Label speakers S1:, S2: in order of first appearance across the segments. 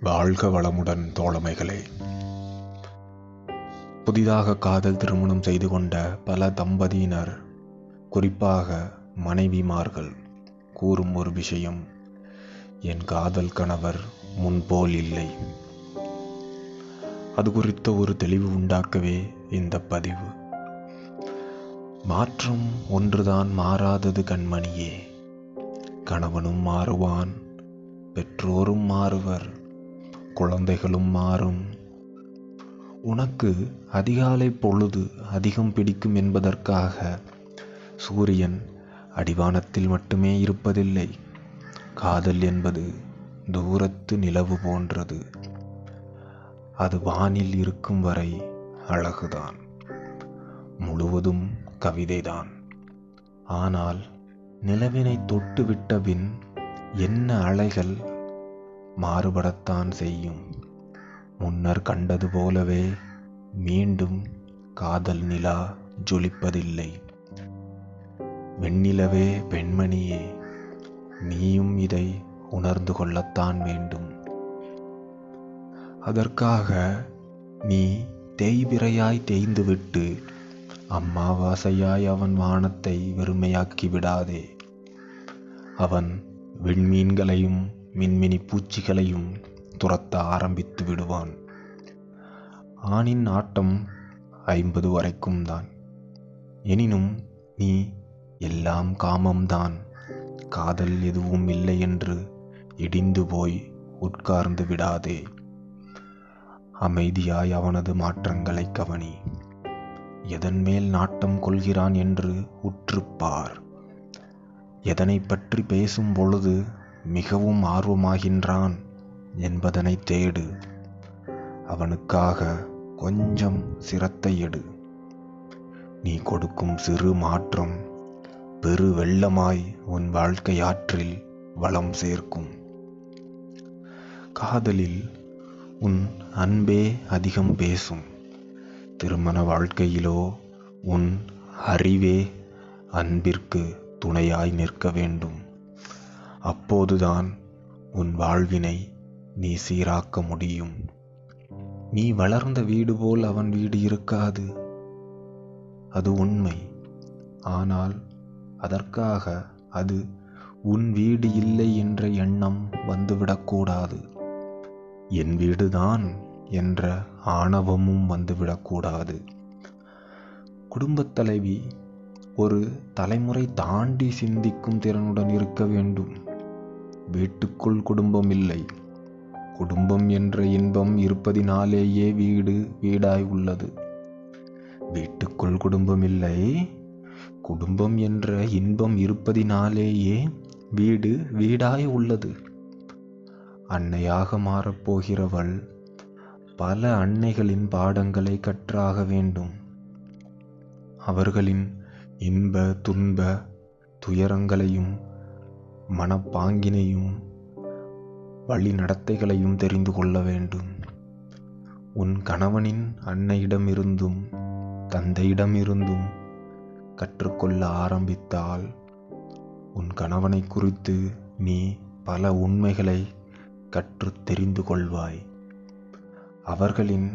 S1: வாழ்க வளமுடன் தோழமைகளே. புதிதாக காதல் திருமணம் செய்து கொண்ட பல தம்பதியினர் குறிப்பாக மனைவிமார்கள் கூறும் ஒரு விஷயம் என் காதல் கணவர் முன்போல் இல்லை. அது குறித்த ஒரு தெளிவு உண்டாக்கவே இந்த பதிவு. மாற்றம் ஒன்றுதான் மாறாதது கண்மணியே. கணவனும் மாறுவான் பெற்றோரும் மாறுவர் குழந்தைகளும் மாறும். உனக்கு அதிகாலை பொழுது அதிகம் பிடிக்கும் என்பதற்காக சூரியன் அடிவானத்தில் மட்டுமே இருப்பதில்லை. காதல் என்பது தூரத்து நிலவு போன்றது. அது வானில் இருக்கும் வரை அழகுதான். முழுவதும் கவிதைதான். ஆனால் நிலவினை தொட்டுவிட்ட பின் என்ன அலைகள் மாறுபடத்தான் செய்யும். முன்னர் கண்டது போலவே மீண்டும் காதல் நிலா ஜொலிப்பதில்லை. வெண்ணிலவே பெண்மணியே நீயும் இதை உணர்ந்து கொள்ளத்தான் வேண்டும். அதற்காக நீ தேய்பிரையாய் தேய்ந்துவிட்டு அம்மாவாசையாய் அவன் வானத்தை வெறுமையாக்கி விடாதே. அவன் விண்மீன்களையும் மின்மினி பூச்சிகளையும் துரத்த ஆரம்பித்து விடுவான். ஆணின் ஆட்டம் ஐம்பது வரைக்கும் தான். எனினும் நீ எல்லாம் காமம்தான். காதல் எதுவும் இல்லை என்று இடிந்து போய் உட்கார்ந்து விடாதே. அமைதியாய் அவனது மாற்றங்களை கவனி. எதன் மேல் நாட்டம் கொள்கிறான் என்று உற்றுப்பார். எதனை பற்றி பேசும் பொழுது மிகவும் ஆர்வமாகின்றான் என்பதனை தேடு. அவனுக்காக கொஞ்சம் சிரத்தை எடு. நீ கொடுக்கும் சிறு மாற்றம் பெரு வெள்ளமாய் உன் வாழ்க்கை ஆற்றில் வளம் சேர்க்கும். காதலில் உன் அன்பே அதிகம் பேசும். திருமண வாழ்க்கையிலோ உன் அறிவே அன்பிற்கு துணையாய் நிற்க வேண்டும். அப்போதுதான் உன் வாழ்வினை நீ சீராக்க முடியும். நீ வளர்ந்த வீடு போல் அவன் வீடு இருக்காது. அது உண்மை. ஆனால் அதற்காக அது உன் வீடு இல்லை என்ற எண்ணம் வந்துவிடக்கூடாது. என் வீடுதான். என்ற ஆணவமும் வந்துவிடக்கூடாது. குடும்பத் தலைவி ஒரு தலைமுறை தாண்டி சிந்திக்கும் திறனுடன் இருக்க வேண்டும். வீட்டுக்குள் குடும்பம் இல்லை. குடும்பம் என்ற இன்பம் இருப்பதினாலேயே வீடு வீடாய் உள்ளது. வீட்டுக்குள் குடும்பம் இல்லை. குடும்பம் என்ற இன்பம் இருப்பதினாலேயே வீடு வீடாய் உள்ளது. அன்னையாக மாறப்போகிறவள் பல அன்னைகளின் பாடங்களை கற்றாக வேண்டும். அவர்களின் இன்ப துன்ப துயரங்களையும் மனப்பாங்கினையும் வழி நடத்தைகளையும் தெரிந்து கொள்ள வேண்டும். உன் கணவனின் அன்னையிடமிருந்தும் தந்தையிடமிருந்தும் கற்றுக்கொள்ள ஆரம்பித்தால் உன் கணவனை குறித்து நீ பல உண்மைகளை கற்று தெரிந்து கொள்வாய். அவர்களின்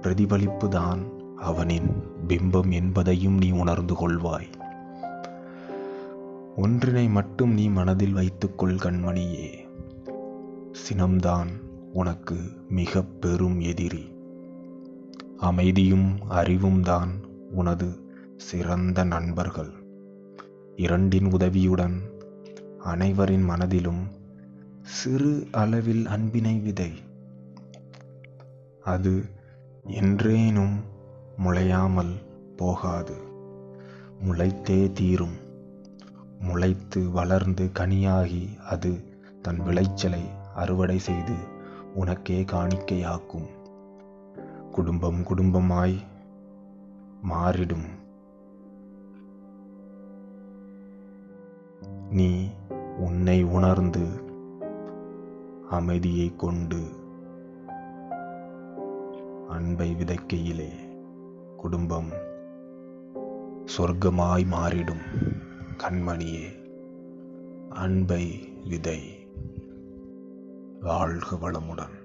S1: பிரதிபலிப்புதான் அவனின் பிம்பம் என்பதையும் நீ உணர்ந்து கொள்வாய். ஒன்றினை மட்டும் நீ மனதில் வைத்துக்கொள் கண்மணியே. சினம்தான் உனக்கு மிக பெரும் எதிரி. அமைதியும் அறிவும் தான் உனது சிறந்த நண்பர்கள். இரண்டின் உதவியுடன் அனைவரின் மனதிலும் சிறு அளவில் அன்பினை விதை. அது என்றேனும் முளையாமல் போகாது. முளைத்தே தீரும். முளைத்து வளர்ந்து கனியாகி அது தன் விளைச்சலை அறுவடை செய்து உனக்கே காணிக்கையாக்கும். குடும்பம் குடும்பமாய் மாறிடும். நீ உன்னை உணர்ந்து அமைதியை கொண்டு அன்பை விதைக்கையிலே குடும்பம் சொர்க்கமாய் மாறிடும் கண்மணியே அன்பை விதை. வாழ்க வளமுடன்.